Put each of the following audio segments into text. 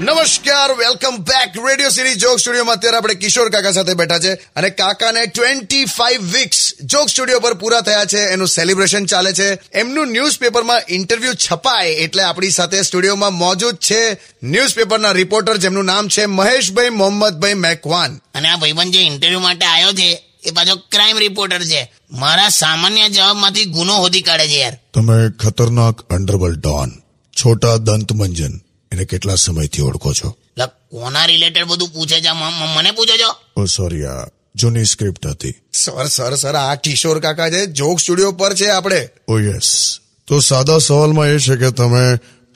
નમસ્કાર welcome back Radio City joke સ્ટુડિયોમાં અત્યારે આપણે કિશોર કાકા સાથે બેઠા છે અને કાકાને twenty five weeks joke studio પર પૂરા થયા છે, એનું સેલિબ્રેશન ચાલે છે. એમનું ન્યૂઝપેપરમાં ઇન્ટરવ્યુ છપાય એટલે આપણી સાથે સ્ટુડિયોમાં મોજૂદ છે ન્યૂઝપેપરના રિપોર્ટર જેમનું નામ છે મહેશભાઈ મોહમ્મદભાઈ મેકવાન. અને આ ભાઈબંધ જે ઇન્ટરવ્યુ માટે આવ્યો છે એ પાછો ક્રાઇમ રિપોર્ટર છે. મારા સામાન્ય જવાબમાંથી ગુનો હોધી કાઢે છે યાર. તમે ખતરનાક અંડરવર્લ્ડ ડોન છોટા દંત મંજન એને કેટલા સમયથી ઓળખો છો? કોના રિલેટેડ બધું પૂછે છે? મને પૂછો છો? ઓ સોરી આ જૂની સ્ક્રિપ્ટ હતી. સર સર સર આ કિશોર કાકા છે જોક સ્ટુડિયો પર છે આપણે. ઓ યસ તો સાદા સવાલમાં એ છે કે તમે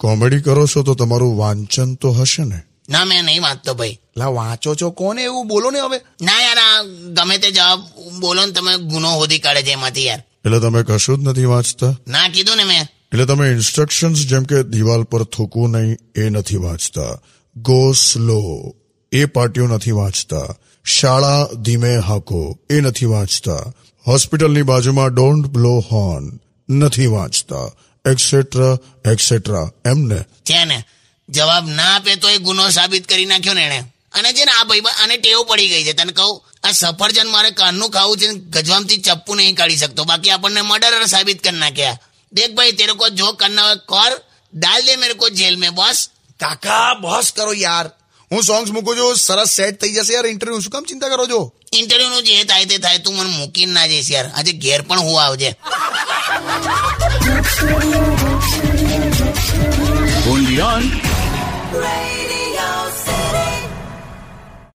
કોમેડી કરો છો તો તમારું વાંચન તો હશે ને? ના મેં નહીં વાંચતો ભાઈ. લા વાંચો છો કોને એવું? બોલો ને હવે. ના યાર આ ગમે તે જવાબ બોલો ને તમે ગુનો શોધી કાઢે છે એમાંથી યાર. એટલે તમે કશું જ નથી વાંચતા? ના કીધું ને મેં. એટલે તમે ઇન્સ્ટ્રક્શન્સ જેમ કે દિવાલ પર થૂકવું નહીં એ નથી વાંચતા. ગો સ્લો એ પાટીઓ નથી વાંચતા. શાળા ધીમે હાકો એ નથી વાંચતા. હોસ્પિટલની બાજુમાં ડોન્ટ બ્લો હોર્ન નથી વાંચતા. એક્સેટ્રા એક્સેટ્રા એમને છે ને. જવાબ ના આપે તો એ ગુનો સાબિત કરી નાખ્યો ને એને અને છે ને આ ભાઈ આને ટેવ પડી ગઈ છે. તને કહું આ સફરજન મારે કાનનું ખાવું છે ગજવામથી ચપ્પુ નહીં કાઢી શકતો. બાકી આપણને મર્ડરર સાબિત કરી નાખ્યા. દેખ ભાઈ તેરે કો જો કરના કર ડાલ દે મેરે કો જેલ મે બસ. કાકા બોસ કરો યાર. હું સોંગ્સ મૂકું છું સરસ સેટ થઈ જશે યાર ઇન્ટરવ્યુ શું કામ ચિંતા કરો છો? ઇન્ટરવ્યુ નું જે થાય તે થાય તું મને મૂકીને ના જઈશ યાર. આજે ઘેર પણ હું આવજે.